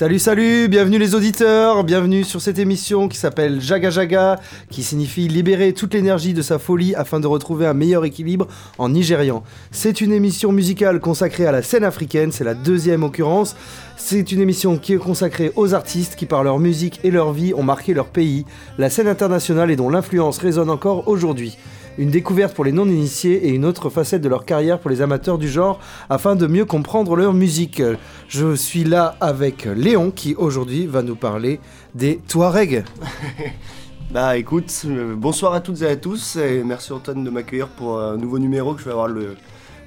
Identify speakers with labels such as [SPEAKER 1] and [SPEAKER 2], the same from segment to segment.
[SPEAKER 1] Salut, salut, bienvenue les auditeurs, bienvenue sur cette émission qui s'appelle Jaga Jaga, qui signifie libérer toute l'énergie de sa folie afin de retrouver un meilleur équilibre en nigérian. C'est une émission musicale consacrée à la scène africaine, c'est la deuxième occurrence. C'est une émission qui est consacrée aux artistes qui par leur musique et leur vie ont marqué leur pays, la scène internationale et dont l'influence résonne encore aujourd'hui une découverte pour les non-initiés et une autre facette de leur carrière pour les amateurs du genre afin de mieux comprendre leur musique. Je suis là avec Léon qui aujourd'hui va nous parler des Touaregs.
[SPEAKER 2] bah écoute, euh, bonsoir à toutes et à tous et merci Antoine de m'accueillir pour un nouveau numéro que je vais avoir le,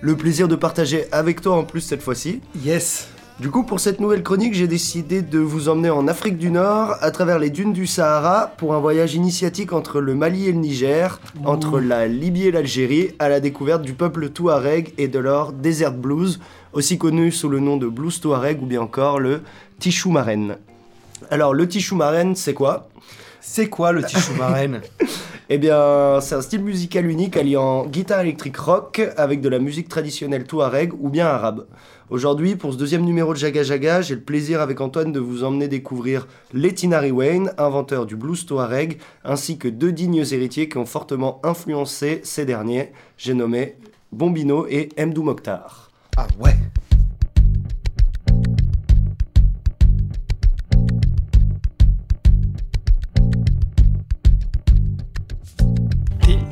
[SPEAKER 2] le plaisir de partager avec toi en plus cette fois-ci.
[SPEAKER 1] Yes
[SPEAKER 2] du coup, pour cette nouvelle chronique, j'ai décidé de vous emmener en Afrique du Nord, à travers les dunes du Sahara, pour un voyage initiatique entre le Mali et le Niger, entre la Libye et l'Algérie, à la découverte du peuple touareg et de leur desert blues, aussi connu sous le nom de blues touareg ou bien encore le Tichou-Marène. Alors, le Tichou-Marène, c'est quoi?
[SPEAKER 1] C'est quoi le Tichou-Marène
[SPEAKER 2] Eh bien, c'est un style musical unique alliant guitare électrique rock avec de la musique traditionnelle touareg ou bien arabe. Aujourd'hui, pour ce deuxième numéro de Jaga Jaga, j'ai le plaisir avec Antoine de vous emmener découvrir Letinari Wayne, inventeur du blues touareg, ainsi que deux dignes héritiers qui ont fortement influencé ces derniers. J'ai nommé Bombino et Mdou Mokhtar.
[SPEAKER 1] Ah ouais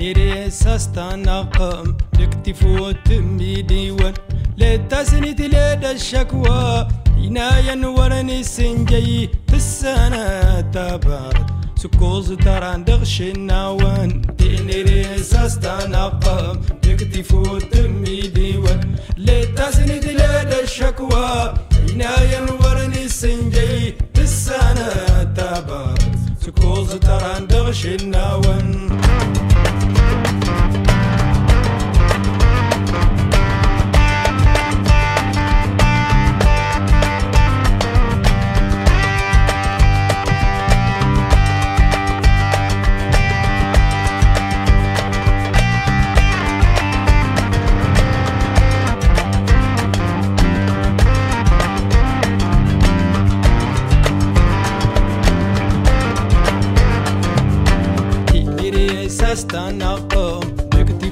[SPEAKER 3] ديري ساستا نقام لكتفو تمي ديوان لا تسني تلاد الشكوى هنا ينورني سنجي. تسانا تبارد سكوز تران دغش النوان تينيري ساستا نقام لكتفو تمي ديوان لا تسني تلاد الشكوى هنا ينورني سنجي. تسانا تبارد سكوز تران دغش النوان
[SPEAKER 2] استنى قوم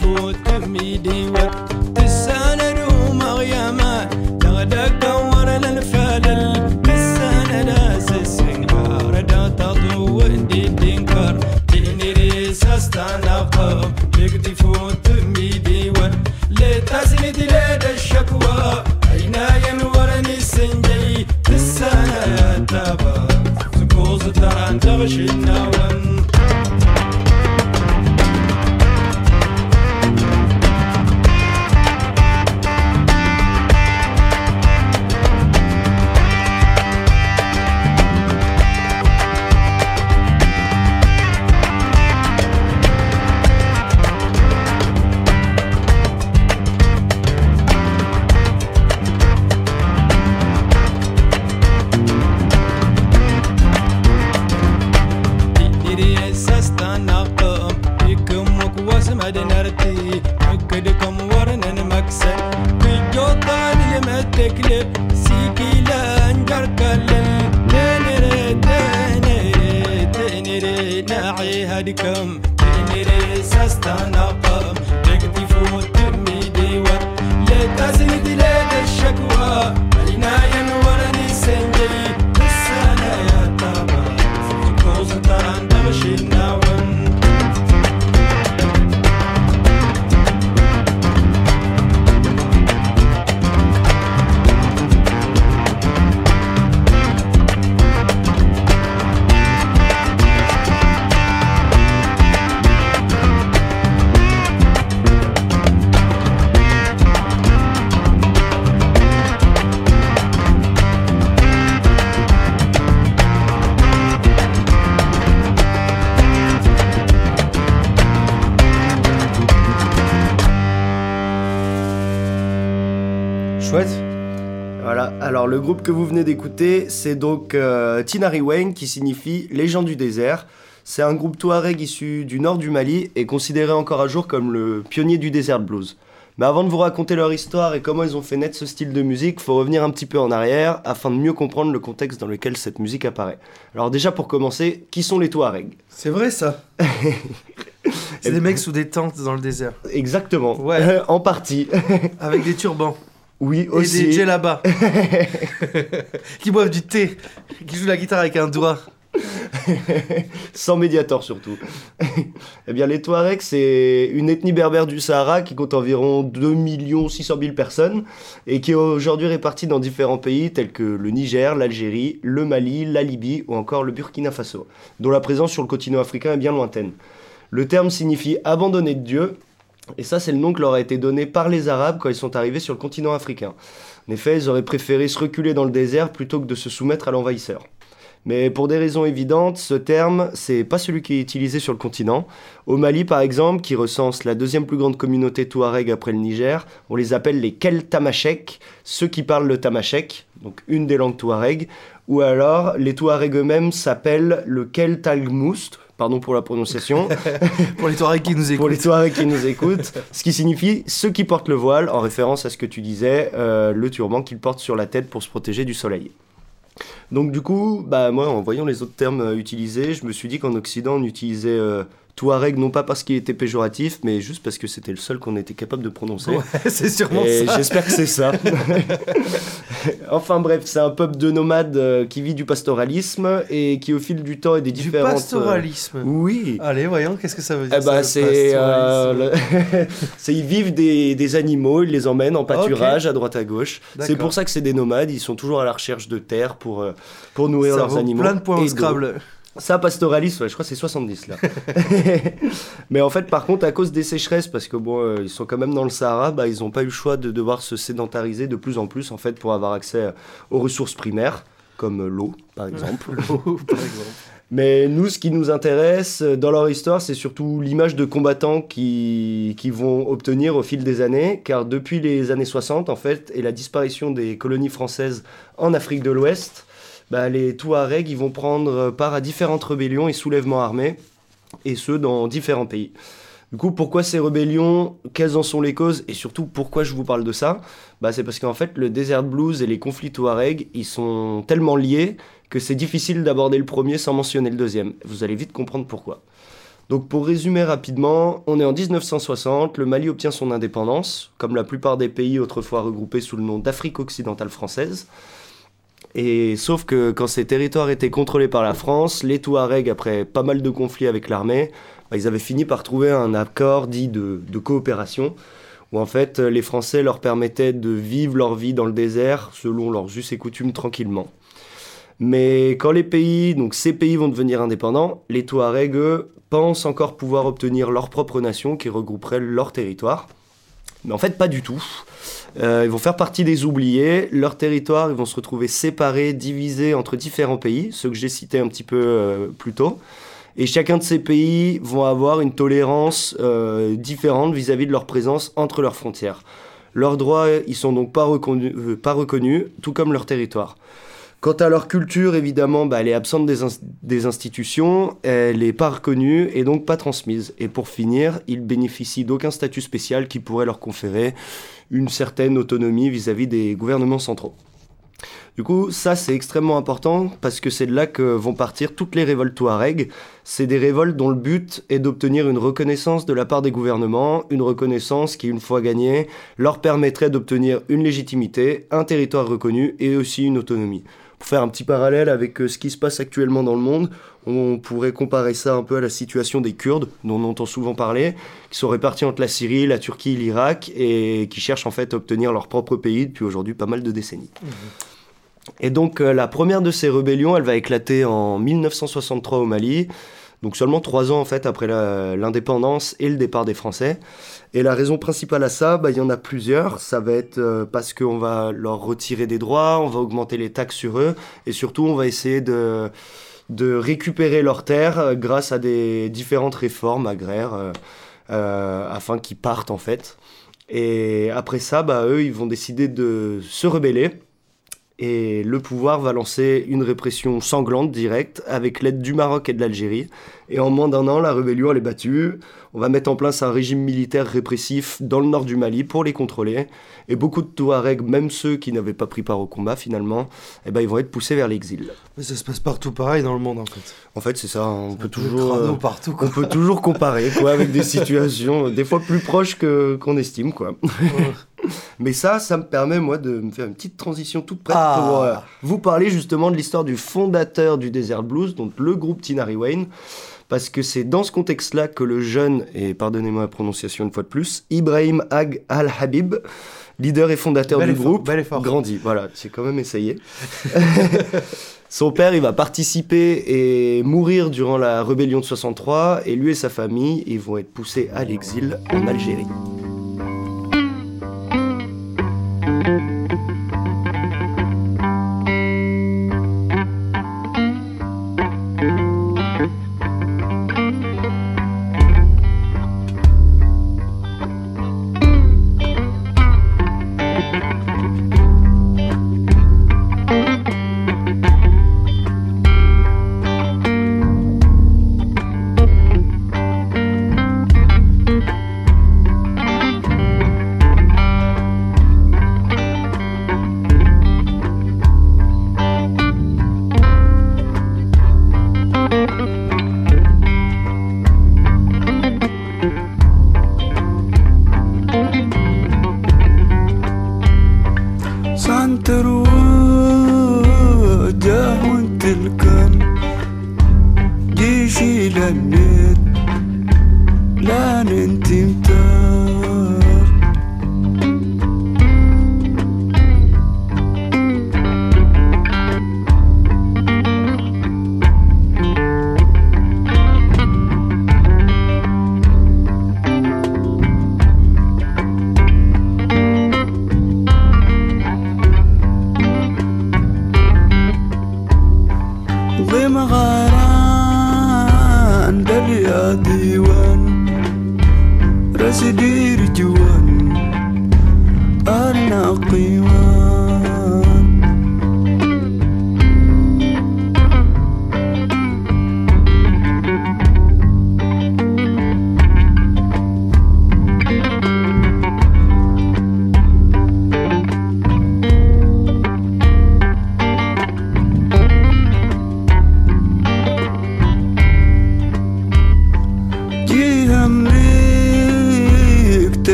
[SPEAKER 3] فوت تفمي دي وقت تسانا روما غياما تغدك دور للفلل تسانا ناس السنقار دا تضو دي دينكر تيني ريس استنقم نكتي فوت تفمي دي وقت لتزيد لدى الشكوى عيناي مورني سنجي تسانا تابا سكوز تران تغشي النوم
[SPEAKER 2] que vous venez d'écouter, c'est donc euh, Tinari Wayne qui signifie Légende du désert. C'est un groupe touareg issu du nord du Mali et considéré encore à jour comme le pionnier du desert blues. Mais avant de vous raconter leur histoire et comment ils ont fait naître ce style de musique, faut revenir un petit peu en arrière afin de mieux comprendre le contexte dans lequel cette musique apparaît. Alors déjà pour commencer, qui sont les Touaregs?
[SPEAKER 1] C'est vrai ça. C'est des mecs sous des tentes dans le désert.
[SPEAKER 2] Exactement.
[SPEAKER 1] Ouais.
[SPEAKER 2] en partie.
[SPEAKER 1] Avec des turbans.
[SPEAKER 2] Oui,
[SPEAKER 1] Et
[SPEAKER 2] aussi.
[SPEAKER 1] des djellabas. qui boivent du thé. Qui jouent la guitare avec un doigt.
[SPEAKER 2] Sans médiator surtout. eh bien, les Touaregs, c'est une ethnie berbère du Sahara qui compte environ 2 600 000 personnes et qui est aujourd'hui répartie dans différents pays tels que le Niger, l'Algérie, le Mali, la Libye ou encore le Burkina Faso, dont la présence sur le continent africain est bien lointaine. Le terme signifie abandonné de Dieu, et ça, c'est le nom que leur a été donné par les Arabes quand ils sont arrivés sur le continent africain. En effet, ils auraient préféré se reculer dans le désert plutôt que de se soumettre à l'envahisseur. Mais pour des raisons évidentes, ce terme, c'est pas celui qui est utilisé sur le continent. Au Mali, par exemple, qui recense la deuxième plus grande communauté touareg après le Niger, on les appelle les Kel Tamashek, ceux qui parlent le tamashek, donc une des langues touareg, ou alors les touaregs eux-mêmes s'appellent le Kel Talmoust, pardon pour la prononciation,
[SPEAKER 1] Pour les Touaregs qui nous
[SPEAKER 2] pour
[SPEAKER 1] écoutent.
[SPEAKER 2] les Touaregs qui nous écoutent, ce qui signifie ceux qui portent le voile, en référence à ce que tu disais, euh, le turban qu'ils portent sur la tête pour se protéger du soleil. Donc du coup, bah moi, en voyant les autres termes euh, utilisés, je me suis dit qu'en Occident, on utilisait euh, Touareg non pas parce qu'il était péjoratif, mais juste parce que c'était le seul qu'on était capable de prononcer.
[SPEAKER 1] Ouais, c'est sûrement
[SPEAKER 2] Et
[SPEAKER 1] ça.
[SPEAKER 2] j'espère que c'est ça. enfin bref, c'est un peuple de nomades euh, qui vit du pastoralisme et qui au fil du temps et des
[SPEAKER 1] Du
[SPEAKER 2] différentes... euh,
[SPEAKER 1] pastoralisme.
[SPEAKER 2] Oui.
[SPEAKER 1] Allez, voyons, qu'est-ce que ça veut dire
[SPEAKER 2] Eh ben,
[SPEAKER 1] ça,
[SPEAKER 2] c'est,
[SPEAKER 1] le
[SPEAKER 2] euh, c'est- ils vivent des, des animaux, ils les emmènent en pâturage à droite à gauche. C'est pour ça que c'est des nomades, ils sont toujours à la recherche de terre pour, pour nourrir
[SPEAKER 1] Ça
[SPEAKER 2] leurs
[SPEAKER 1] vaut
[SPEAKER 2] animaux.
[SPEAKER 1] plein de points au. Scrabble.
[SPEAKER 2] Ça, pastoralisme, ouais, je crois que c'est 70 là. Mais en fait, par contre, à cause des sécheresses, parce que bon, euh, ils sont quand même dans le Sahara, bah, ils n'ont pas eu le choix de devoir se sédentariser de plus en plus en fait pour avoir accès aux ressources primaires, comme euh, l'eau par exemple.
[SPEAKER 1] Par exemple.
[SPEAKER 2] Mais nous, ce qui nous intéresse euh, dans leur histoire, c'est surtout l'image de combattants qui, qui vont obtenir au fil des années, car depuis les années 60, en fait, et la disparition des colonies françaises en Afrique de l'Ouest, bah, les Touaregs, ils vont prendre part à différentes rébellions et soulèvements armés, et ce, dans différents pays. Du coup, pourquoi ces rébellions Quelles en sont les causes Et surtout, pourquoi je vous parle de ça? Bah, C'est parce qu'en fait, le Desert Blues et les conflits Touaregs, ils sont tellement liés que c'est difficile d'aborder le premier sans mentionner le deuxième. Vous allez vite comprendre pourquoi. Donc pour résumer rapidement, on est en 1960, le Mali obtient son indépendance, comme la plupart des pays autrefois regroupés sous le nom d'Afrique occidentale française. Et sauf que quand ces territoires étaient contrôlés par la France, les Touaregs, après pas mal de conflits avec l'armée, bah, ils avaient fini par trouver un accord dit de, de coopération, où en fait les Français leur permettaient de vivre leur vie dans le désert selon leurs us et coutumes tranquillement. Mais quand les pays, donc ces pays vont devenir indépendants, les Touaregs, eux, pensent encore pouvoir obtenir leur propre nation qui regrouperait leur territoire. Mais en fait, pas du tout. Euh, ils vont faire partie des oubliés. Leur territoire, ils vont se retrouver séparés, divisés entre différents pays, ceux que j'ai cités un petit peu euh, plus tôt. Et chacun de ces pays vont avoir une tolérance euh, différente vis-à-vis de leur présence entre leurs frontières. Leurs droits, ils sont donc pas reconnus, pas reconnus tout comme leur territoire. Quant à leur culture, évidemment, bah, elle est absente des, ins- des institutions, elle n'est pas reconnue et donc pas transmise. Et pour finir, ils bénéficient d'aucun statut spécial qui pourrait leur conférer une certaine autonomie vis-à-vis des gouvernements centraux. Du coup, ça c'est extrêmement important parce que c'est de là que vont partir toutes les révoltes touareg. C'est des révoltes dont le but est d'obtenir une reconnaissance de la part des gouvernements, une reconnaissance qui, une fois gagnée, leur permettrait d'obtenir une légitimité, un territoire reconnu et aussi une autonomie. Pour faire un petit parallèle avec euh, ce qui se passe actuellement dans le monde, on pourrait comparer ça un peu à la situation des Kurdes, dont on entend souvent parler, qui sont répartis entre la Syrie, la Turquie, l'Irak, et qui cherchent en fait à obtenir leur propre pays depuis aujourd'hui pas mal de décennies. Et donc euh, la première de ces rébellions, elle va éclater en 1963 au Mali, donc seulement trois ans après l'indépendance et le départ des Français. Et la raison principale à ça, bah, il y en a plusieurs. Ça va être euh, parce qu'on va leur retirer des droits, on va augmenter les taxes sur eux, et surtout on va essayer de, récupérer leurs terres euh, grâce à des différentes réformes agraires euh, afin qu'ils partent en fait. Et après ça, bah, eux, ils vont décider de se rebeller. Et le pouvoir va lancer une répression sanglante directe avec l'aide du Maroc et de l'Algérie. Et en moins d'un an, la rébellion est battue. On va mettre en place un régime militaire répressif dans le nord du Mali pour les contrôler. Et beaucoup de Touaregs, même ceux qui n'avaient pas pris part au combat finalement, eh ben, ils vont être poussés vers l'exil.
[SPEAKER 1] Mais ça se passe partout pareil dans le monde en fait.
[SPEAKER 2] En fait, c'est ça. On peut
[SPEAKER 1] Des
[SPEAKER 2] toujours, euh,
[SPEAKER 1] partout
[SPEAKER 2] on peut toujours comparer quoi, avec des situations euh, des fois plus proches que qu'on estime quoi. Mais ça, ça me permet, moi, de me faire une petite transition toute prête
[SPEAKER 1] Ah.
[SPEAKER 2] pour euh, vous parler justement de l'histoire du fondateur du Desert Blues, donc le groupe Tinari Wayne. Parce que c'est dans ce contexte-là que le jeune, et pardonnez-moi la prononciation une fois de plus, Ibrahim Ag Al-Habib, leader et fondateur
[SPEAKER 1] Bel
[SPEAKER 2] du
[SPEAKER 1] effort,
[SPEAKER 2] groupe, grandit. Voilà, j'ai quand même essayé. Son père, il va participer et mourir durant la rébellion de 63, et lui et sa famille, ils vont être poussés à l'exil en Algérie.
[SPEAKER 4] رسدي رجوان أنا قيوان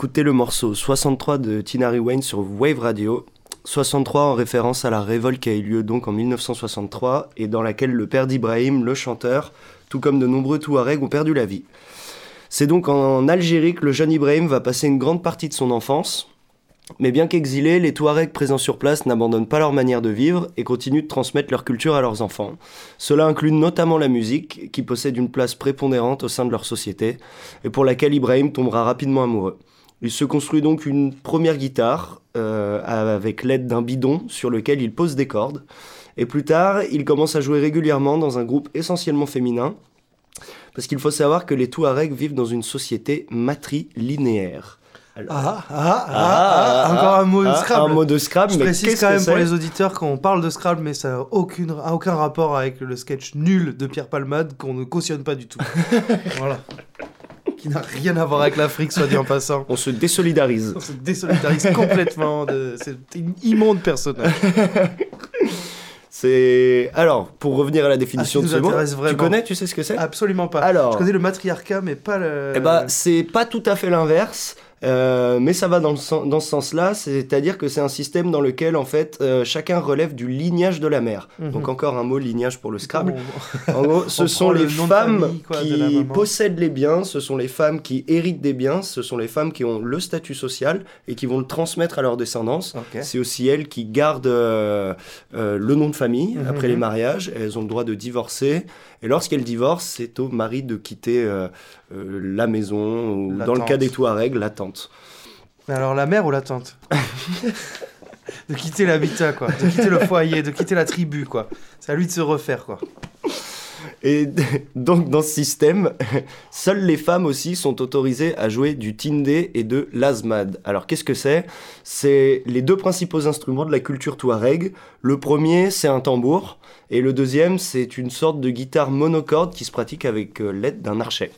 [SPEAKER 2] d'écouter le morceau 63 de Tinari Wayne sur Wave Radio. 63 en référence à la révolte qui a eu lieu donc en 1963 et dans laquelle le père d'Ibrahim, le chanteur, tout comme de nombreux Touaregs, ont perdu la vie. C'est donc en Algérie que le jeune Ibrahim va passer une grande partie de son enfance. Mais bien qu'exilés, les Touaregs présents sur place n'abandonnent pas leur manière de vivre et continuent de transmettre leur culture à leurs enfants. Cela inclut notamment la musique, qui possède une place prépondérante au sein de leur société, et pour laquelle Ibrahim tombera rapidement amoureux. Il se construit donc une première guitare, euh, avec l'aide d'un bidon sur lequel il pose des cordes. Et plus tard, il commence à jouer régulièrement dans un groupe essentiellement féminin, parce qu'il faut savoir que les Touaregs vivent dans une société matrilinéaire. Alors-
[SPEAKER 1] Ah, ah, ah, ah, encore un mot de
[SPEAKER 2] ah,
[SPEAKER 1] Scrabble.
[SPEAKER 2] Un mot de Scrabble,
[SPEAKER 1] Je
[SPEAKER 2] mais
[SPEAKER 1] précise quand
[SPEAKER 2] que
[SPEAKER 1] même pour les auditeurs qu'on parle de Scrabble, mais ça n'a aucune, aucun rapport avec le sketch nul de Pierre Palmade qu'on ne cautionne pas du tout. voilà. Qui n'a rien à voir avec l'Afrique, soit dit en passant.
[SPEAKER 2] On se désolidarise.
[SPEAKER 1] On se désolidarise complètement de cet immonde personnage.
[SPEAKER 2] C'est alors pour revenir à la définition
[SPEAKER 1] Ah,
[SPEAKER 2] de ce mot.
[SPEAKER 1] intéresse
[SPEAKER 2] Tu
[SPEAKER 1] vraiment.
[SPEAKER 2] connais, tu sais ce que c'est?
[SPEAKER 1] Absolument pas.
[SPEAKER 2] Alors.
[SPEAKER 1] Je connais le matriarcat, mais pas le.
[SPEAKER 2] Eh ben, c'est pas tout à fait l'inverse, euh, mais ça va dans, le sen- dans ce sens-là, c'est-à-dire que c'est un système dans lequel, en fait, euh, chacun relève du lignage de la mère.
[SPEAKER 1] Mhm.
[SPEAKER 2] Donc encore un mot lignage pour le Scrabble.
[SPEAKER 1] On-
[SPEAKER 2] En gros, ce
[SPEAKER 1] On
[SPEAKER 2] sont les
[SPEAKER 1] le
[SPEAKER 2] femmes
[SPEAKER 1] famille, quoi,
[SPEAKER 2] qui possèdent les biens, ce sont les femmes qui héritent des biens, ce sont les femmes qui ont le statut social et qui vont le transmettre à leur descendance. C'est aussi elles qui gardent euh, euh, le nom de famille
[SPEAKER 1] Mhm.
[SPEAKER 2] après les mariages. Elles ont le droit de divorcer. Et lorsqu'elles divorcent, c'est au mari de quitter euh, euh, la maison ou,
[SPEAKER 1] La
[SPEAKER 2] dans le cas des Touaregs, la tante.
[SPEAKER 1] Mais alors la mère ou la tante? De quitter l'habitat, quoi. De quitter le foyer, de quitter la tribu, quoi. C'est à lui de se refaire, quoi.
[SPEAKER 2] Et donc dans ce système, seules les femmes aussi sont autorisées à jouer du tindé et de l'azmad. Alors qu'est-ce que c'est? C'est les deux principaux instruments de la culture touareg. Le premier, c'est un tambour, et le deuxième, c'est une sorte de guitare monocorde qui se pratique avec euh, l'aide d'un archet.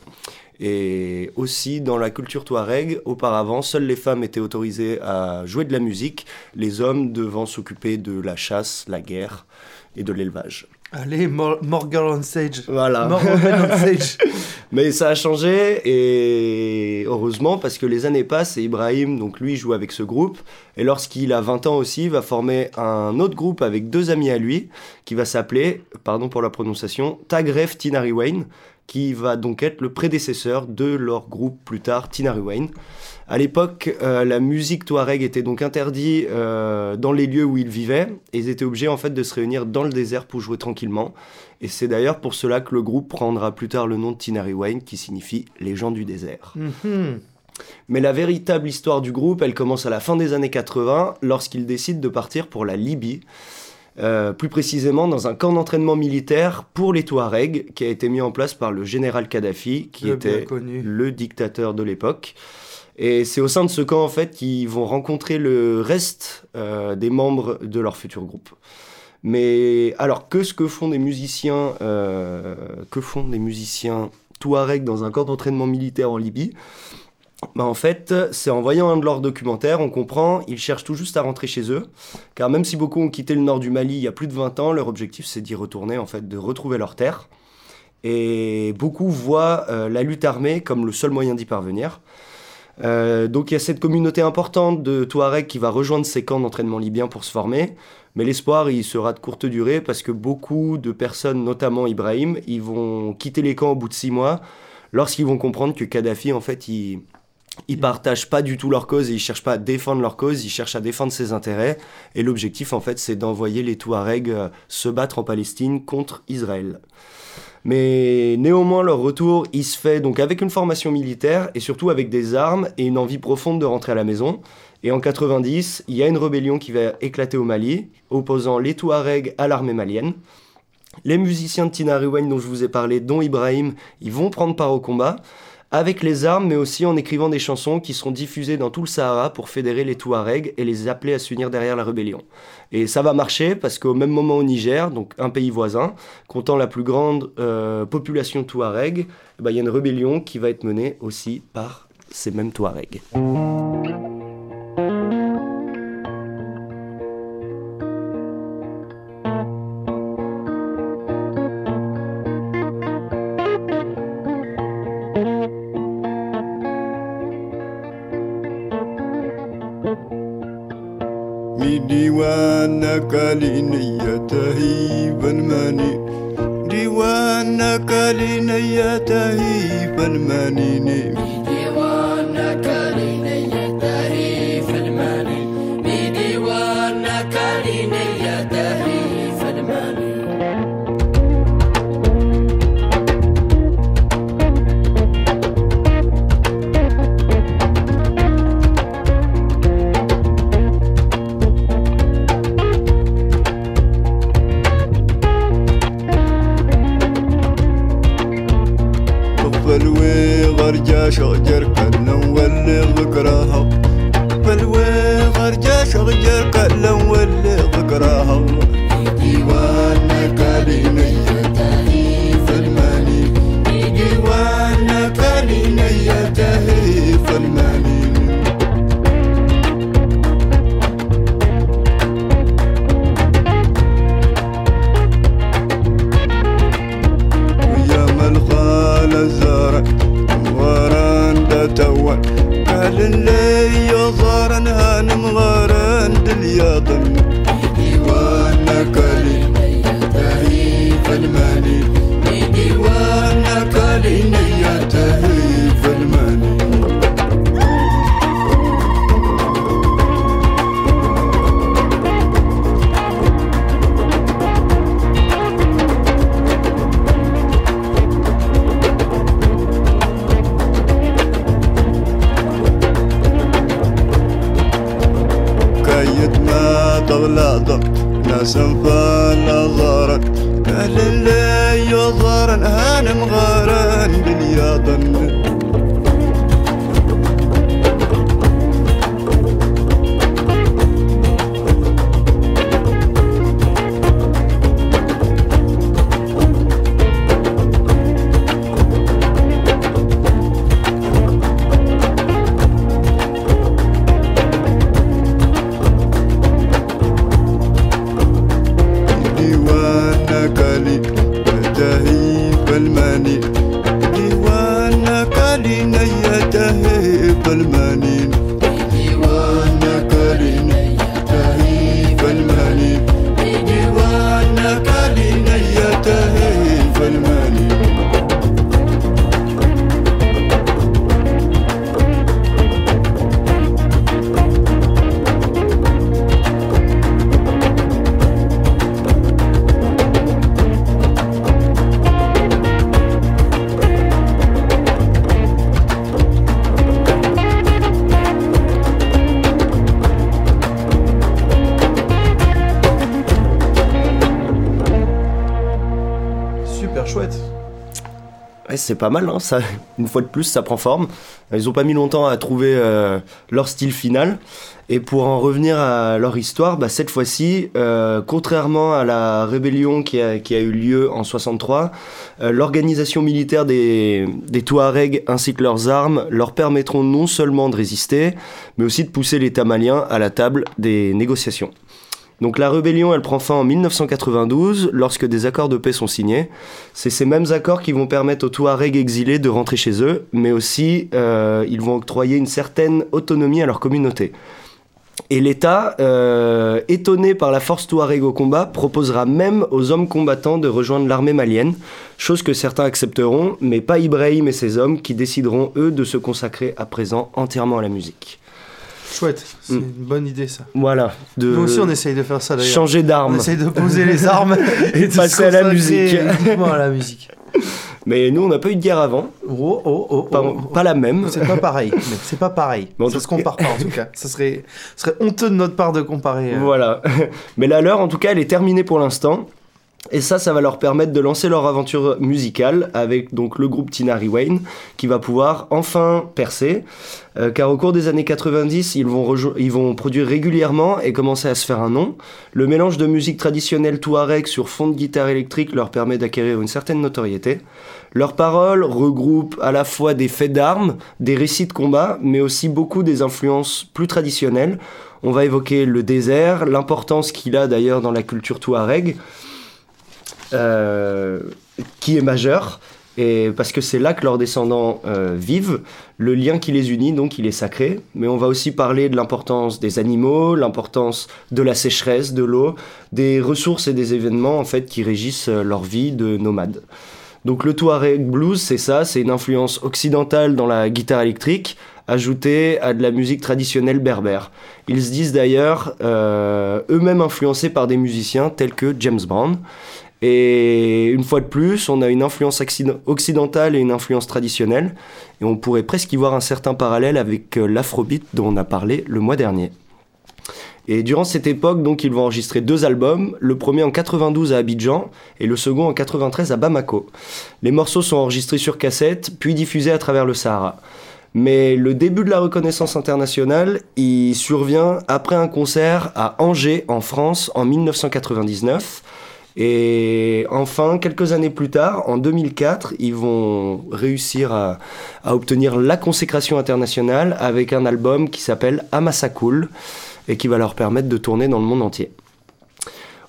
[SPEAKER 2] Et aussi dans la culture touareg, auparavant, seules les femmes étaient autorisées à jouer de la musique, les hommes devant s'occuper de la chasse, la guerre et de l'élevage.
[SPEAKER 1] Allez, Mor Morgan on Sage.
[SPEAKER 2] Voilà.
[SPEAKER 1] Morgan on.
[SPEAKER 2] Mais ça a changé et heureusement parce que les années passent et Ibrahim, donc lui, joue avec ce groupe. Et lorsqu'il a 20 ans aussi, il va former un autre groupe avec deux amis à lui qui va s'appeler, pardon pour la prononciation, Tagref Tinari Wayne, qui va donc être le prédécesseur de leur groupe plus tard, Tinari Wayne. À l'époque, euh, la musique touareg était donc interdite euh, dans les lieux où ils vivaient et ils étaient obligés en fait de se réunir dans le désert pour jouer tranquillement. Et c'est d'ailleurs pour cela que le groupe prendra plus tard le nom de Tinari Wayne qui signifie les gens du désert.
[SPEAKER 1] Mhm.
[SPEAKER 2] Mais la véritable histoire du groupe, elle commence à la fin des années 80 lorsqu'ils décident de partir pour la Libye. Euh, plus précisément dans un camp d'entraînement militaire pour les Touaregs qui a été mis en place par le général Kadhafi qui
[SPEAKER 1] Le
[SPEAKER 2] était le dictateur de l'époque. Et c'est au sein de ce camp en fait qu'ils vont rencontrer le reste euh, des membres de leur futur groupe. Mais alors que ce que font des musiciens, euh, que font des musiciens touaregs dans un camp d'entraînement militaire en Libye? Bah en fait, c'est en voyant un de leurs documentaires, on comprend, ils cherchent tout juste à rentrer chez eux, car même si beaucoup ont quitté le nord du Mali il y a plus de 20 ans, leur objectif c'est d'y retourner, en fait, de retrouver leur terre. Et beaucoup voient euh, la lutte armée comme le seul moyen d'y parvenir. Euh, donc il y a cette communauté importante de Touaregs qui va rejoindre ces camps d'entraînement libyens pour se former, mais l'espoir il sera de courte durée parce que beaucoup de personnes, notamment Ibrahim, ils vont quitter les camps au bout de six mois lorsqu'ils vont comprendre que Kadhafi en fait il ils partagent pas du tout leur cause et ils cherchent pas à défendre leur cause, ils cherchent à défendre ses intérêts. Et l'objectif, en fait, c'est d'envoyer les Touaregs euh, se battre en Palestine contre Israël. Mais néanmoins, leur retour, il se fait donc avec une formation militaire et surtout avec des armes et une envie profonde de rentrer à la maison. Et en 90, il y a une rébellion qui va éclater au Mali, opposant les Touaregs à l'armée malienne. Les musiciens de Tinari Wayne dont je vous ai parlé, dont Ibrahim, ils vont prendre part au combat avec les armes, mais aussi en écrivant des chansons qui seront diffusées dans tout le Sahara pour fédérer les Touaregs et les appeler à s'unir derrière la rébellion. Et ça va marcher parce qu'au même moment au Niger, donc un pays voisin, comptant la plus grande euh, population Touareg, eh ben, il y a une rébellion qui va être menée aussi par ces mêmes Touaregs. C'est pas mal, hein, une fois de plus, ça prend forme. Ils ont pas mis longtemps à trouver euh, leur style final. Et pour en revenir à leur histoire, bah, cette fois-ci, euh, contrairement à la rébellion qui a, eu lieu en 63, euh, l'organisation militaire des, des Touaregs ainsi que leurs armes leur permettront non seulement de résister, mais aussi de pousser l'État malien à la table des négociations. Donc la rébellion, elle prend fin en 1992 lorsque des accords de paix sont signés. C'est ces mêmes accords qui vont permettre aux Touaregs exilés de rentrer chez eux, mais aussi euh, ils vont octroyer une certaine autonomie à leur communauté. Et l'État, euh, étonné par la force Touareg au combat, proposera même aux hommes combattants de rejoindre l'armée malienne, chose que certains accepteront, mais pas Ibrahim et ses hommes qui décideront eux de se consacrer à présent entièrement à la musique.
[SPEAKER 1] Chouette. C'est
[SPEAKER 2] Mm.
[SPEAKER 1] une bonne idée ça.
[SPEAKER 2] Voilà, de
[SPEAKER 1] Nous aussi on essaye de faire ça d'ailleurs.
[SPEAKER 2] changer
[SPEAKER 1] On
[SPEAKER 2] d'arme.
[SPEAKER 1] essaye de poser les armes et de
[SPEAKER 2] passer
[SPEAKER 1] se
[SPEAKER 2] à la musique.
[SPEAKER 1] uniquement à la musique.
[SPEAKER 2] Mais nous, on n'a pas eu de guerre avant,
[SPEAKER 1] Oh, oh, oh,
[SPEAKER 2] pas,
[SPEAKER 1] oh.
[SPEAKER 2] pas la même.
[SPEAKER 1] C'est pas pareil. mais C'est pas pareil. Ça
[SPEAKER 2] tout
[SPEAKER 1] se compare pas en tout cas. Ça serait, ce serait honteux de notre part de comparer. euh.
[SPEAKER 2] Voilà. Mais la leur, en tout cas, elle est terminée pour l'instant. Et ça, ça va leur permettre de lancer leur aventure musicale avec donc le groupe Tinari Wayne qui va pouvoir enfin percer. Euh, car au cours des années 90, ils vont, ils vont produire régulièrement et commencer à se faire un nom. Le mélange de musique traditionnelle touareg sur fond de guitare électrique leur permet d'acquérir une certaine notoriété. Leurs paroles regroupent à la fois des faits d'armes, des récits de combat, mais aussi beaucoup des influences plus traditionnelles. On va évoquer le désert, l'importance qu'il a d'ailleurs dans la culture touareg, qui est majeure, et parce que c'est là que leurs descendants euh, vivent. Le lien qui les unit, donc, il est sacré. Mais on va aussi parler de l'importance des animaux, l'importance de la sécheresse, de l'eau, des ressources et des événements en fait qui régissent euh, leur vie de nomades. Donc le Touareg blues, c'est ça, c'est une influence occidentale dans la guitare électrique, ajoutée à de la musique traditionnelle berbère. Ils se disent d'ailleurs euh, eux-mêmes influencés par des musiciens tels que James Brown. Et une fois de plus, on a une influence occidentale et une influence traditionnelle. Et on pourrait presque y voir un certain parallèle avec euh, l'afrobeat dont on a parlé le mois dernier. Et durant cette époque, donc, ils vont enregistrer deux albums, le premier en 92 à Abidjan et le second en 93 à Bamako. Les morceaux sont enregistrés sur cassette, puis diffusés à travers le Sahara. Mais le début de la reconnaissance internationale, il survient après un concert à Angers, en France, en 1999. Et enfin, quelques années plus tard, en 2004, ils vont réussir à, obtenir la consécration internationale avec un album qui s'appelle Amasakul et qui va leur permettre de tourner dans le monde entier.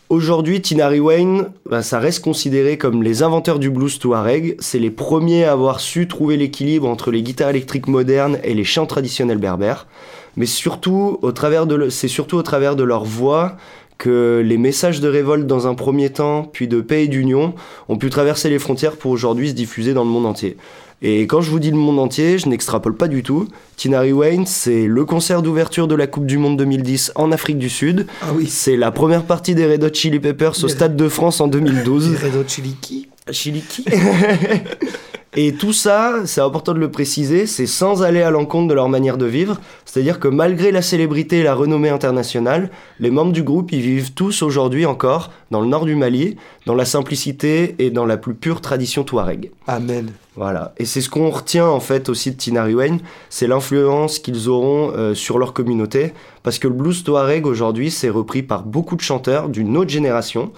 [SPEAKER 2] Aujourd'hui, Tinari Wayne, bah, ça reste considéré comme les inventeurs du blues touareg. C'est les premiers à avoir su trouver l'équilibre entre les guitares électriques modernes et les chants traditionnels berbères. Mais surtout, au travers de c'est surtout au travers de leur voix que les messages de révolte dans un premier temps, puis de paix et d'union, ont pu traverser les frontières pour aujourd'hui se diffuser dans le monde entier. Et quand je vous dis le monde entier, je n'extrapole pas du tout. Tinari Wayne, c'est le concert d'ouverture de la Coupe du Monde 2010 en Afrique du Sud.
[SPEAKER 1] Ah oui.
[SPEAKER 2] C'est la première partie des Red Hot Chili Peppers au Stade de France en 2012.
[SPEAKER 1] Les Red Hot Chili qui?
[SPEAKER 2] Chiliki. Et tout ça, c'est important de le préciser, c'est sans aller à l'encontre de leur manière de vivre. C'est-à-dire que malgré la célébrité et la renommée internationale, les membres du groupe y vivent tous aujourd'hui encore dans le nord du Mali, dans la simplicité et dans la plus pure tradition touareg.
[SPEAKER 1] Amen.
[SPEAKER 2] Voilà. Et c'est ce qu'on retient en fait aussi de Tinari Wayne, c'est l'influence qu'ils auront euh, sur leur communauté, parce que le blues touareg aujourd'hui c'est repris par beaucoup de chanteurs d'une autre génération.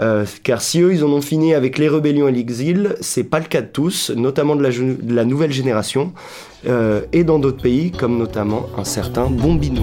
[SPEAKER 2] Euh, car si eux ils en ont fini avec les rébellions et l'exil, c'est pas le cas de tous, notamment de la, nouvelle génération, euh, et dans d'autres pays comme notamment un certain Bombino.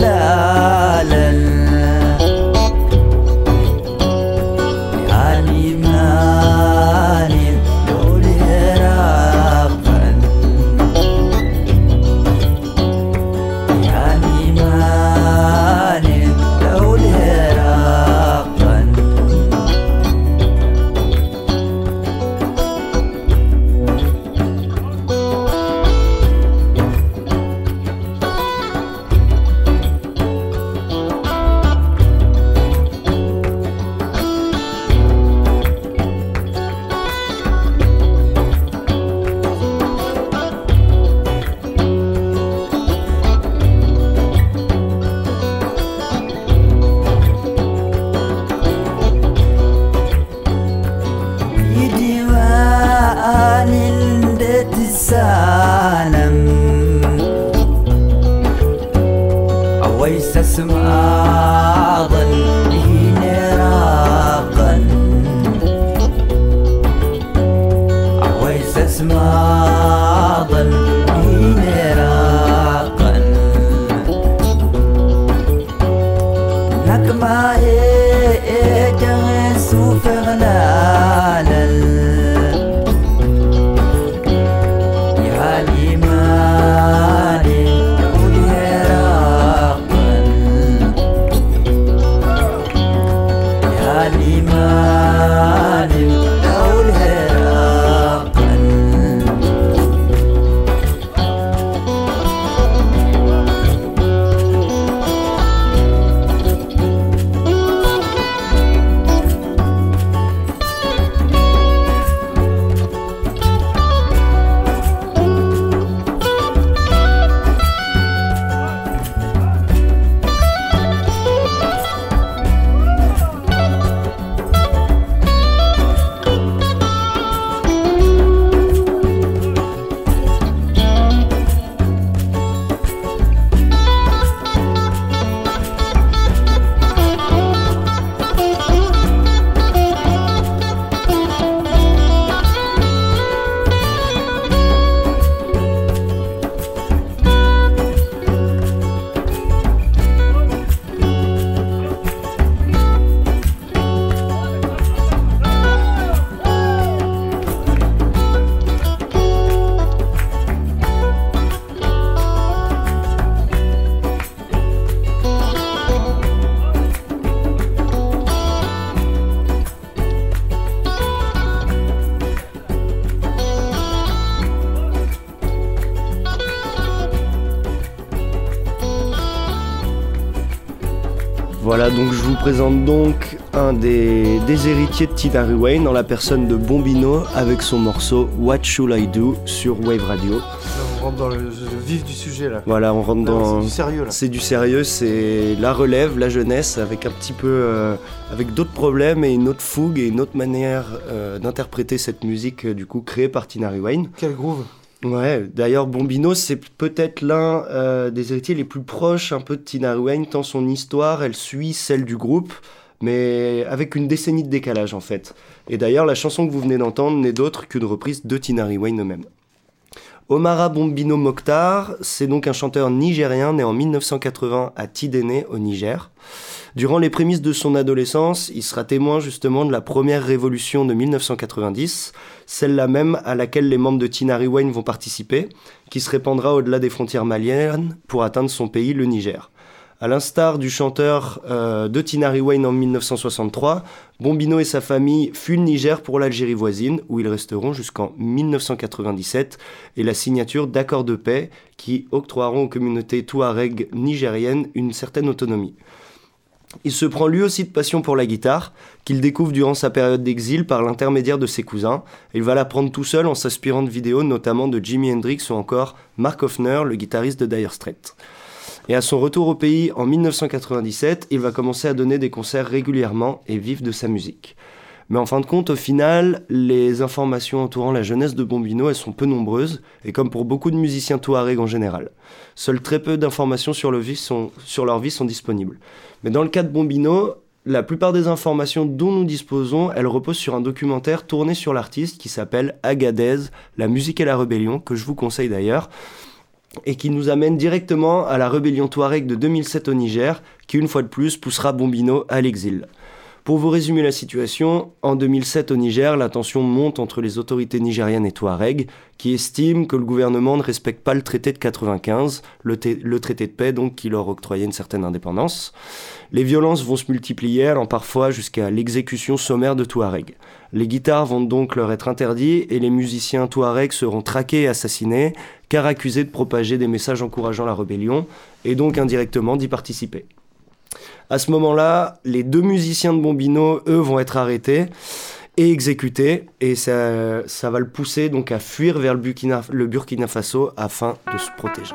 [SPEAKER 2] جلاله présente donc un des, des héritiers de Tinari Wayne dans la personne de Bombino avec son morceau What Should I Do sur Wave Radio.
[SPEAKER 1] Là, on rentre dans le, le vif du sujet là.
[SPEAKER 2] Voilà, on rentre
[SPEAKER 1] Là,
[SPEAKER 2] dans...
[SPEAKER 1] C'est du sérieux là.
[SPEAKER 2] C'est du sérieux, c'est la relève, la jeunesse, avec un petit peu, euh, avec d'autres problèmes et une autre fougue et une autre manière euh, d'interpréter cette musique euh, du coup créée par Tinari Wayne.
[SPEAKER 1] Quel groove.
[SPEAKER 2] Ouais, d'ailleurs Bombino c'est peut-être l'un euh, des héritiers les plus proches un peu de Tinari Wayne tant son histoire elle suit celle du groupe, mais avec une décennie de décalage en fait. Et d'ailleurs la chanson que vous venez d'entendre n'est d'autre qu'une reprise de Tinari Wayne eux-mêmes. Omara Bombino Mokhtar, c'est donc un chanteur nigérien né en 1980 à Tidéné au Niger. Durant les prémices de son adolescence, il sera témoin justement de la première révolution de 1990, celle-là même à laquelle les membres de Tinari Wayne vont participer, qui se répandra au-delà des frontières maliennes pour atteindre son pays, le Niger. À l'instar du chanteur euh, de Tinari Wayne en 1963, Bombino et sa famille fuient le Niger pour l'Algérie voisine, où ils resteront jusqu'en 1997, et la signature d'accords de paix qui octroieront aux communautés touareg nigériennes une certaine autonomie. Il se prend lui aussi de passion pour la guitare, qu'il découvre durant sa période d'exil par l'intermédiaire de ses cousins. Il va l'apprendre tout seul en s'inspirant de vidéos notamment de Jimi Hendrix ou encore Mark Hoffner, le guitariste de Dire Straits. Et à son retour au pays en 1997, il va commencer à donner des concerts régulièrement et vivre de sa musique. Mais en fin de compte, au final, les informations entourant la jeunesse de Bombino, elles sont peu nombreuses, et comme pour beaucoup de musiciens touareg en général. Seules très peu d'informations sur, sur leur vie sont disponibles. Mais dans le cas de Bombino, la plupart des informations dont nous disposons, elles reposent sur un documentaire tourné sur l'artiste qui s'appelle Agadez, la musique et la rébellion, que je vous conseille d'ailleurs, et qui nous amène directement à la rébellion Touareg de 2007 au Niger, qui une fois de plus poussera Bombino à l'exil. Pour vous résumer la situation, en 2007 au Niger, la tension monte entre les autorités nigériennes et Touareg, qui estiment que le gouvernement ne respecte pas le traité de 95, le, té- le traité de paix donc qui leur octroyait une certaine indépendance. Les violences vont se multiplier, allant parfois jusqu'à l'exécution sommaire de Touareg. Les guitares vont donc leur être interdites et les musiciens Touareg seront traqués et assassinés, car accusés de propager des messages encourageant la rébellion, et donc indirectement d'y participer. À ce moment-là, les deux musiciens de Bombino, eux, vont être arrêtés et exécutés, et ça, va le pousser donc à fuir vers le Burkina Faso afin de se protéger.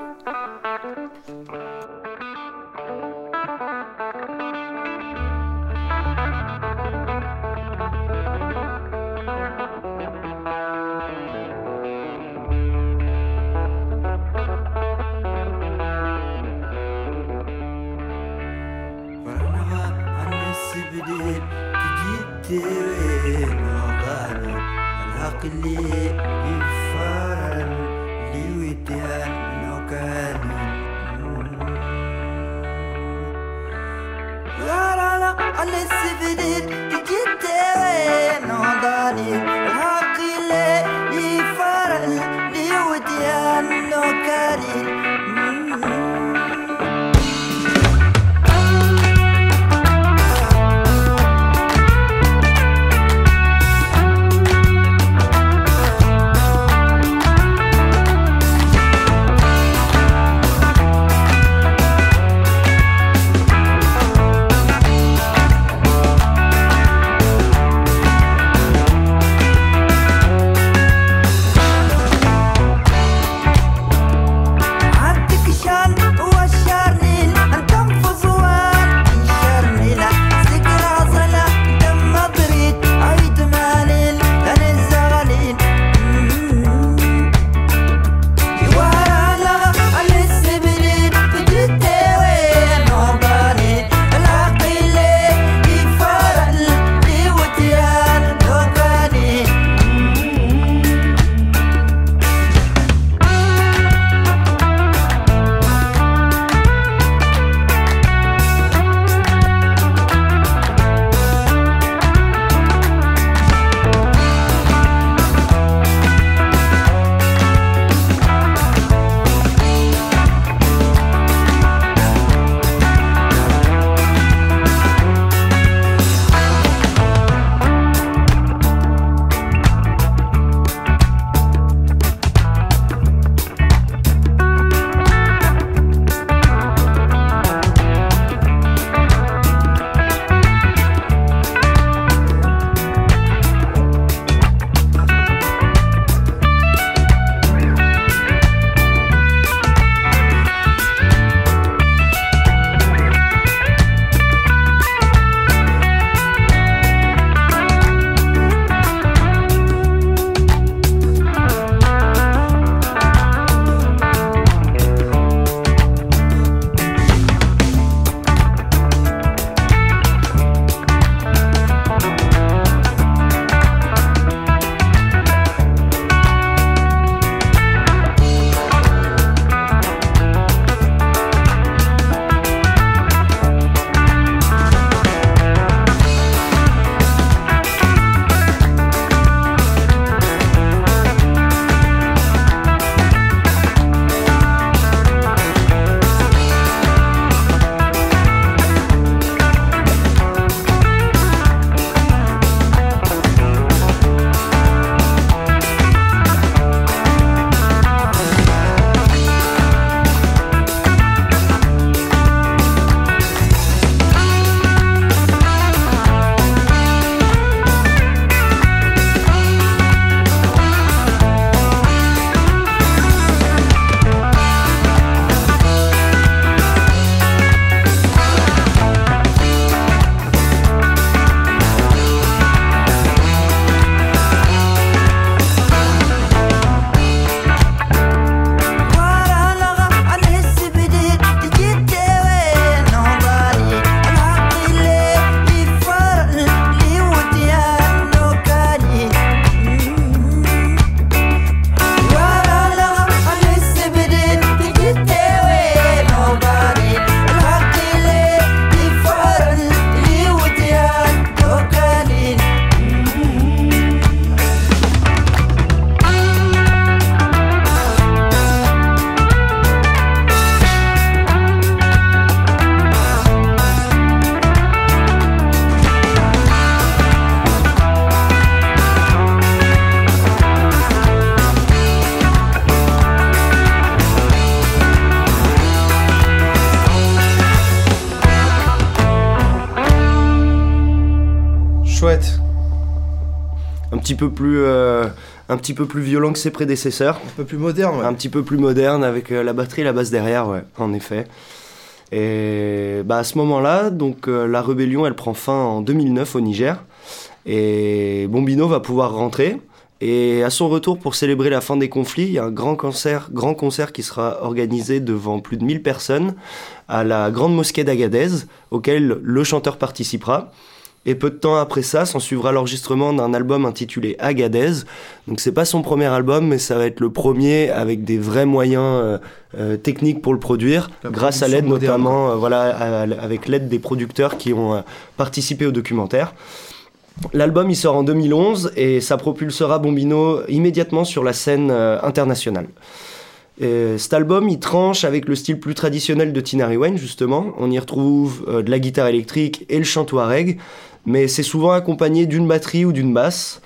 [SPEAKER 2] Petit peu plus, euh, un petit peu plus violent que ses prédécesseurs.
[SPEAKER 1] Un peu plus moderne, ouais.
[SPEAKER 2] Un petit peu plus moderne avec euh, la batterie et la basse derrière, ouais, en effet. Et bah, à ce moment-là, donc euh, la rébellion, elle prend fin en 2009 au Niger. Et Bombino va pouvoir rentrer. Et à son retour pour célébrer la fin des conflits, il y a un grand concert, grand concert qui sera organisé devant plus de 1000 personnes à la Grande Mosquée d'Agadez, auquel le chanteur participera. Et peu de temps après ça, s'en suivra l'enregistrement d'un album intitulé Agadez. Donc c'est pas son premier album, mais ça va être le premier avec des vrais moyens euh, euh, techniques pour le produire,
[SPEAKER 1] La
[SPEAKER 2] grâce à l'aide notamment, euh, voilà, à- avec l'aide des producteurs qui ont participé au documentaire. L'album il sort en 2011 et ça propulsera Bombino immédiatement sur la scène internationale. Et cet album, il tranche avec le style plus traditionnel de Tinari Wayne, justement. On y retrouve euh, de la guitare électrique et le chant touareg, mais c'est souvent accompagné d'une batterie ou d'une basse.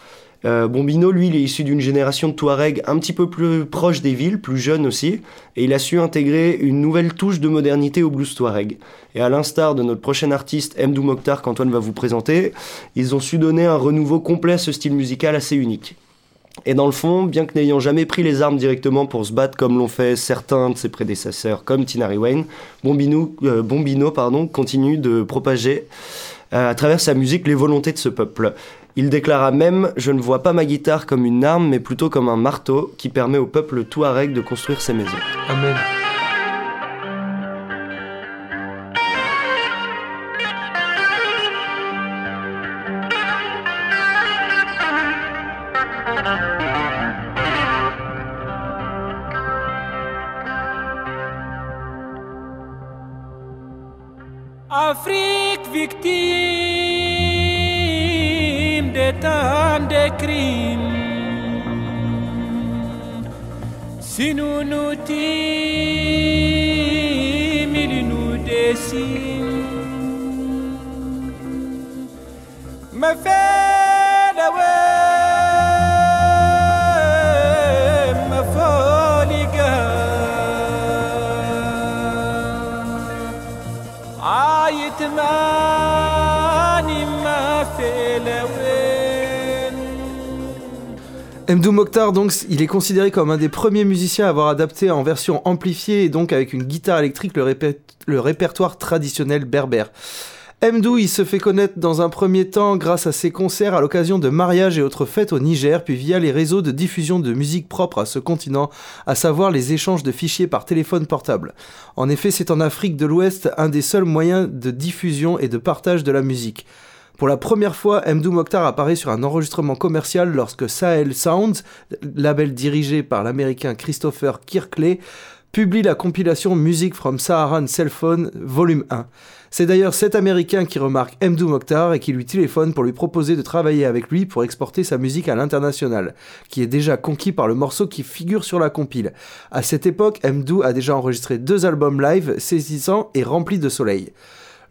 [SPEAKER 2] Euh, Bombino, lui, il est issu d'une génération de Touareg un petit peu plus proche des villes, plus jeune aussi, et il a su intégrer une nouvelle touche de modernité au blues Touareg. Et à l'instar de notre prochain artiste, Mdou Mokhtar, qu'Antoine va vous présenter, ils ont su donner un renouveau complet à ce style musical assez unique. Et dans le fond, bien que n'ayant jamais pris les armes directement pour se battre comme l'ont fait certains de ses prédécesseurs, comme Tinari Wayne, Bombino, euh, Bombino pardon, continue de propager à travers sa musique les volontés de ce peuple. Il déclara même Je ne vois pas ma guitare comme une arme, mais plutôt comme un marteau qui permet au peuple touareg de construire ses maisons.
[SPEAKER 1] Amen. Mdou Mokhtar, donc, il est considéré comme un des premiers musiciens à avoir adapté en version amplifiée et donc avec une guitare électrique le répertoire traditionnel berbère. Mdou, il se fait connaître dans un premier temps grâce à ses concerts à l'occasion de mariages et autres fêtes au Niger, puis via les réseaux de diffusion de musique propre à ce continent, à savoir les échanges de fichiers par téléphone portable. En effet, c'est en Afrique de l'Ouest un des seuls moyens de diffusion et de partage de la musique. Pour la première fois, Mdou Mokhtar apparaît sur un enregistrement commercial lorsque Sahel Sounds, label dirigé par l'américain Christopher Kirkley, publie la compilation Music from Saharan Cell Phone Volume 1. C'est d'ailleurs cet américain qui remarque Mdou Mokhtar et qui lui téléphone pour lui proposer de travailler avec lui pour exporter sa musique à l'international, qui est déjà conquis par le morceau qui figure sur la compile. À cette époque, Mdou a déjà enregistré deux albums live saisissants et remplis de soleil.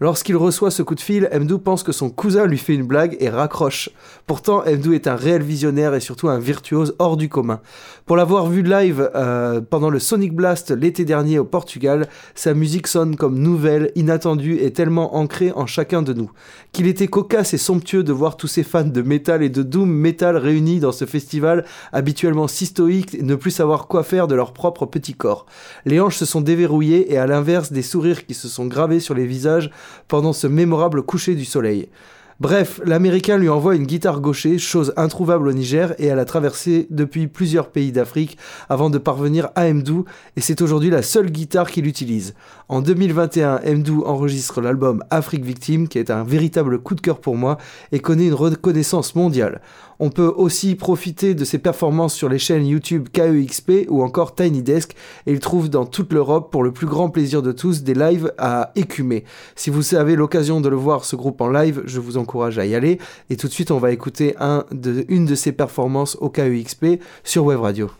[SPEAKER 1] Lorsqu'il reçoit ce coup de fil, Mdou pense que son cousin lui fait une blague et raccroche. Pourtant, Mdou est un réel visionnaire et surtout un virtuose hors du commun. Pour l'avoir vu live euh, pendant le Sonic Blast l'été dernier au Portugal, sa musique sonne comme nouvelle, inattendue et tellement ancrée en chacun de nous. Qu'il était cocasse et somptueux de voir tous ces fans de métal et de doom metal réunis dans ce festival habituellement si stoïques et ne plus savoir quoi faire de leur propre petit corps. Les hanches se sont déverrouillées et à l'inverse des sourires qui se sont gravés sur les visages pendant ce mémorable coucher du soleil. Bref, l'Américain lui envoie une guitare gaucher, chose introuvable au Niger, et elle a traversé depuis plusieurs pays d'Afrique avant de parvenir à Mdou, et c'est aujourd'hui la seule guitare qu'il utilise. En 2021, Mdou enregistre l'album Afrique Victime, qui est un véritable coup de cœur pour moi, et connaît une reconnaissance mondiale. On peut aussi profiter de ses performances sur les chaînes YouTube KEXP ou encore Tiny Desk et il trouve dans toute l'Europe pour le plus grand plaisir de tous des lives à écumer. Si vous avez l'occasion de le voir ce groupe en live, je vous encourage à y aller et tout de suite on va écouter une de ses performances au KEXP sur Web Radio.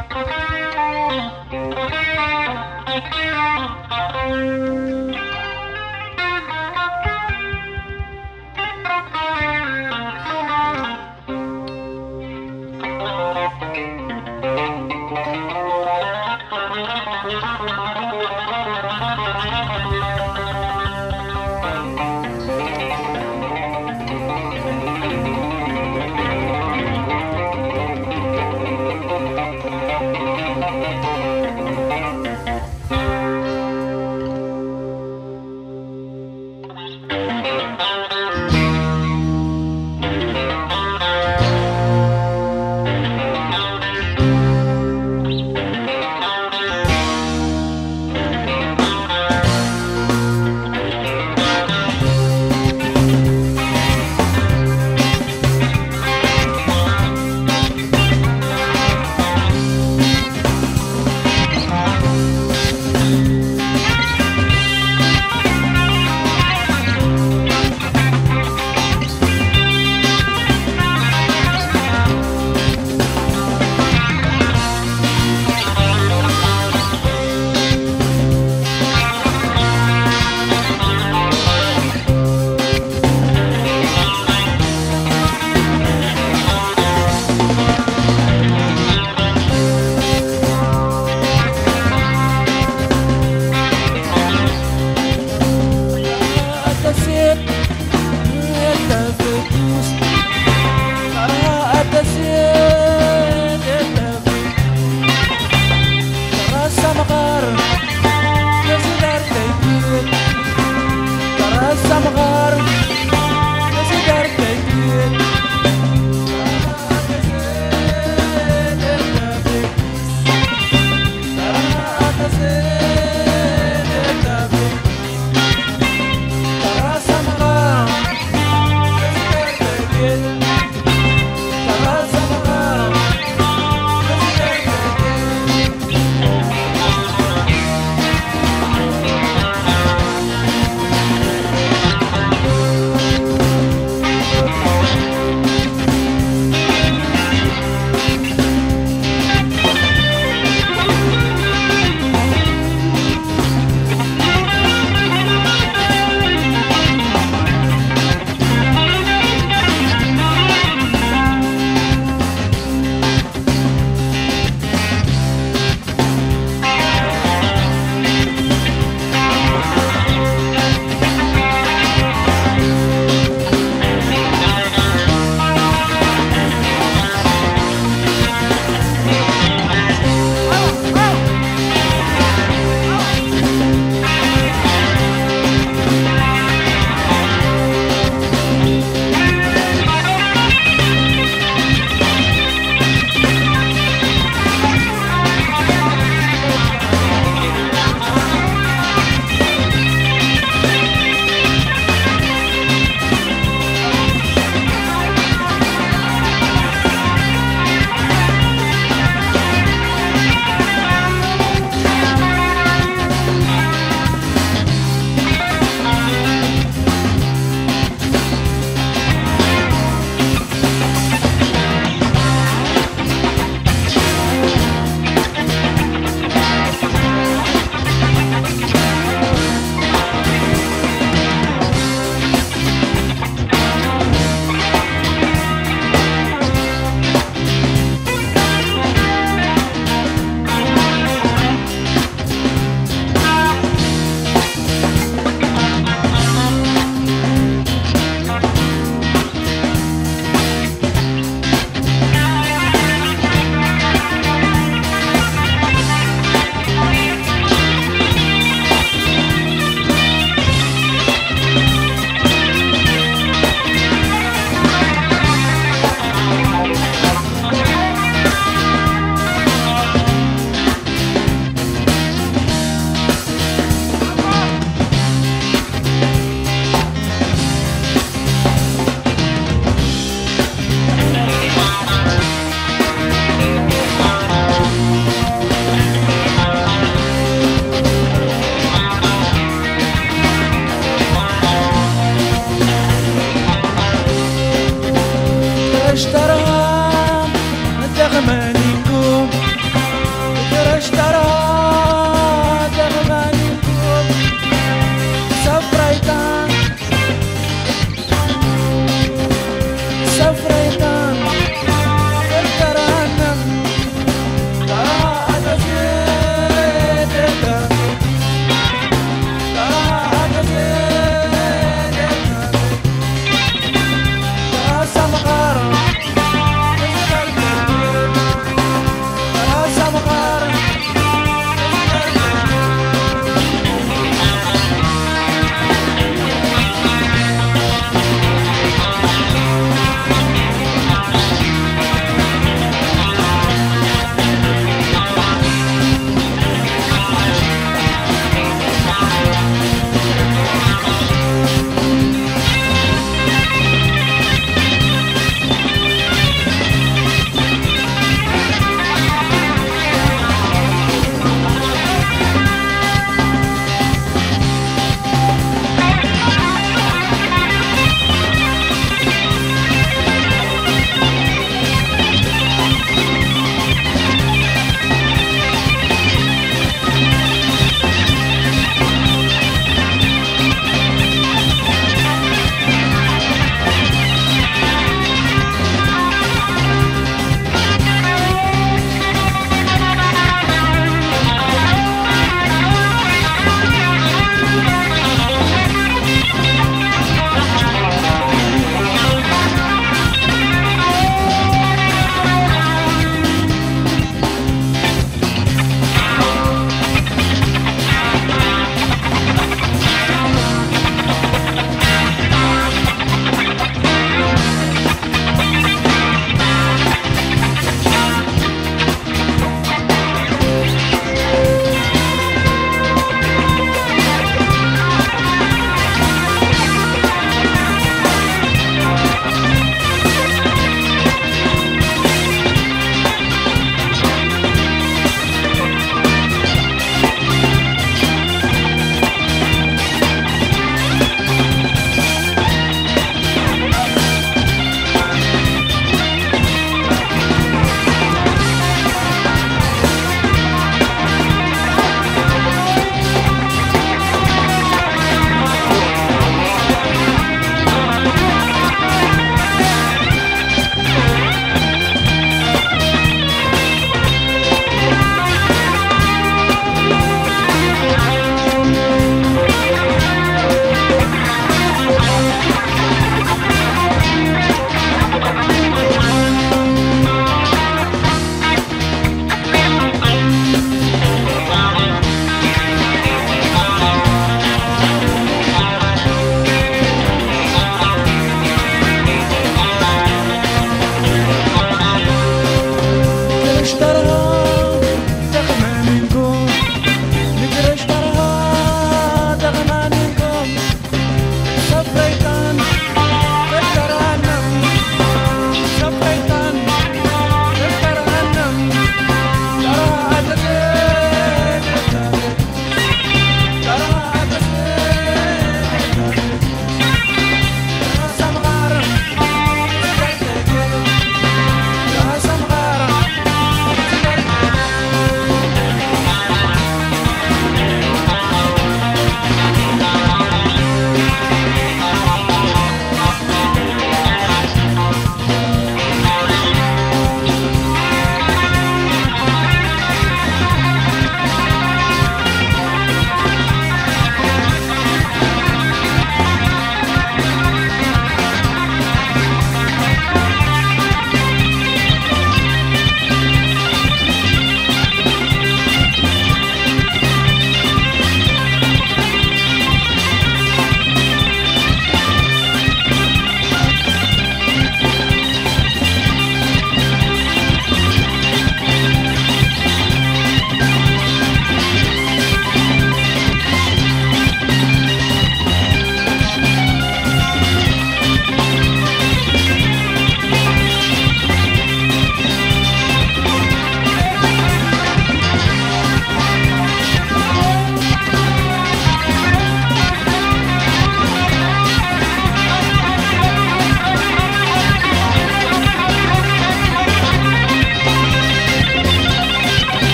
[SPEAKER 5] Thank you.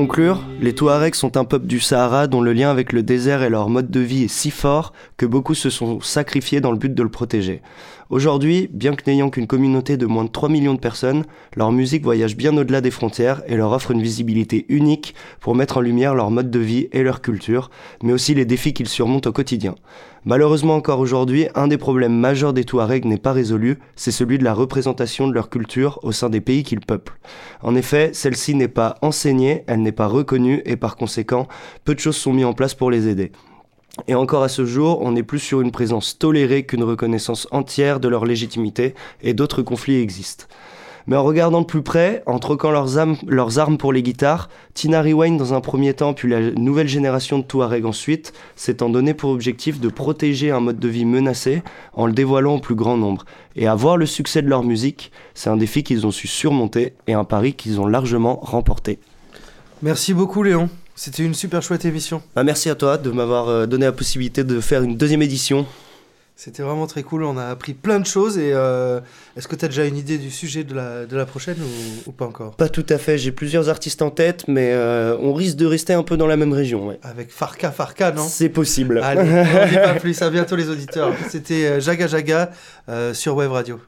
[SPEAKER 2] Conclure, les Touaregs sont un peuple du Sahara dont le lien avec le désert et leur mode de vie est si fort que beaucoup se sont sacrifiés dans le but de le protéger. Aujourd'hui, bien que n'ayant qu'une communauté de moins de 3 millions de personnes, leur musique voyage bien au-delà des frontières et leur offre une visibilité unique pour mettre en lumière leur mode de vie et leur culture, mais aussi les défis qu'ils surmontent au quotidien. Malheureusement encore aujourd'hui, un des problèmes majeurs des Touaregs n'est pas résolu, c'est celui de la représentation de leur culture au sein des pays qu'ils peuplent. En effet, celle-ci n'est pas enseignée, elle n'est pas reconnue et par conséquent, peu de choses sont mises en place pour les aider. Et encore à ce jour, on est plus sur une présence tolérée qu'une reconnaissance entière de leur légitimité, et d'autres conflits existent. Mais en regardant de plus près, en troquant leurs, armes pour les guitares, Tina Rewind dans un premier temps, puis la nouvelle génération de Touareg ensuite, s'étant donné pour objectif de protéger un mode de vie menacé en le dévoilant au plus grand nombre. Et à voir le succès de leur musique, c'est un défi qu'ils ont su surmonter et un pari qu'ils ont largement remporté.
[SPEAKER 1] Merci beaucoup Léon. C'était une super chouette émission.
[SPEAKER 2] Bah, merci à toi de m'avoir euh, donné la possibilité de faire une deuxième édition.
[SPEAKER 1] C'était vraiment très cool. On a appris plein de choses. Et euh, est-ce que tu as déjà une idée du sujet de la, de la prochaine ou, ou pas encore?
[SPEAKER 2] Pas tout à fait, j'ai plusieurs artistes en tête, mais euh, on risque de rester un peu dans la même région. ouais.
[SPEAKER 1] Avec Farka Farka, non?
[SPEAKER 2] C'est possible.
[SPEAKER 1] Allez, on dit pas plus. À bientôt les auditeurs. C'était Jaga Jaga euh, sur Web Radio.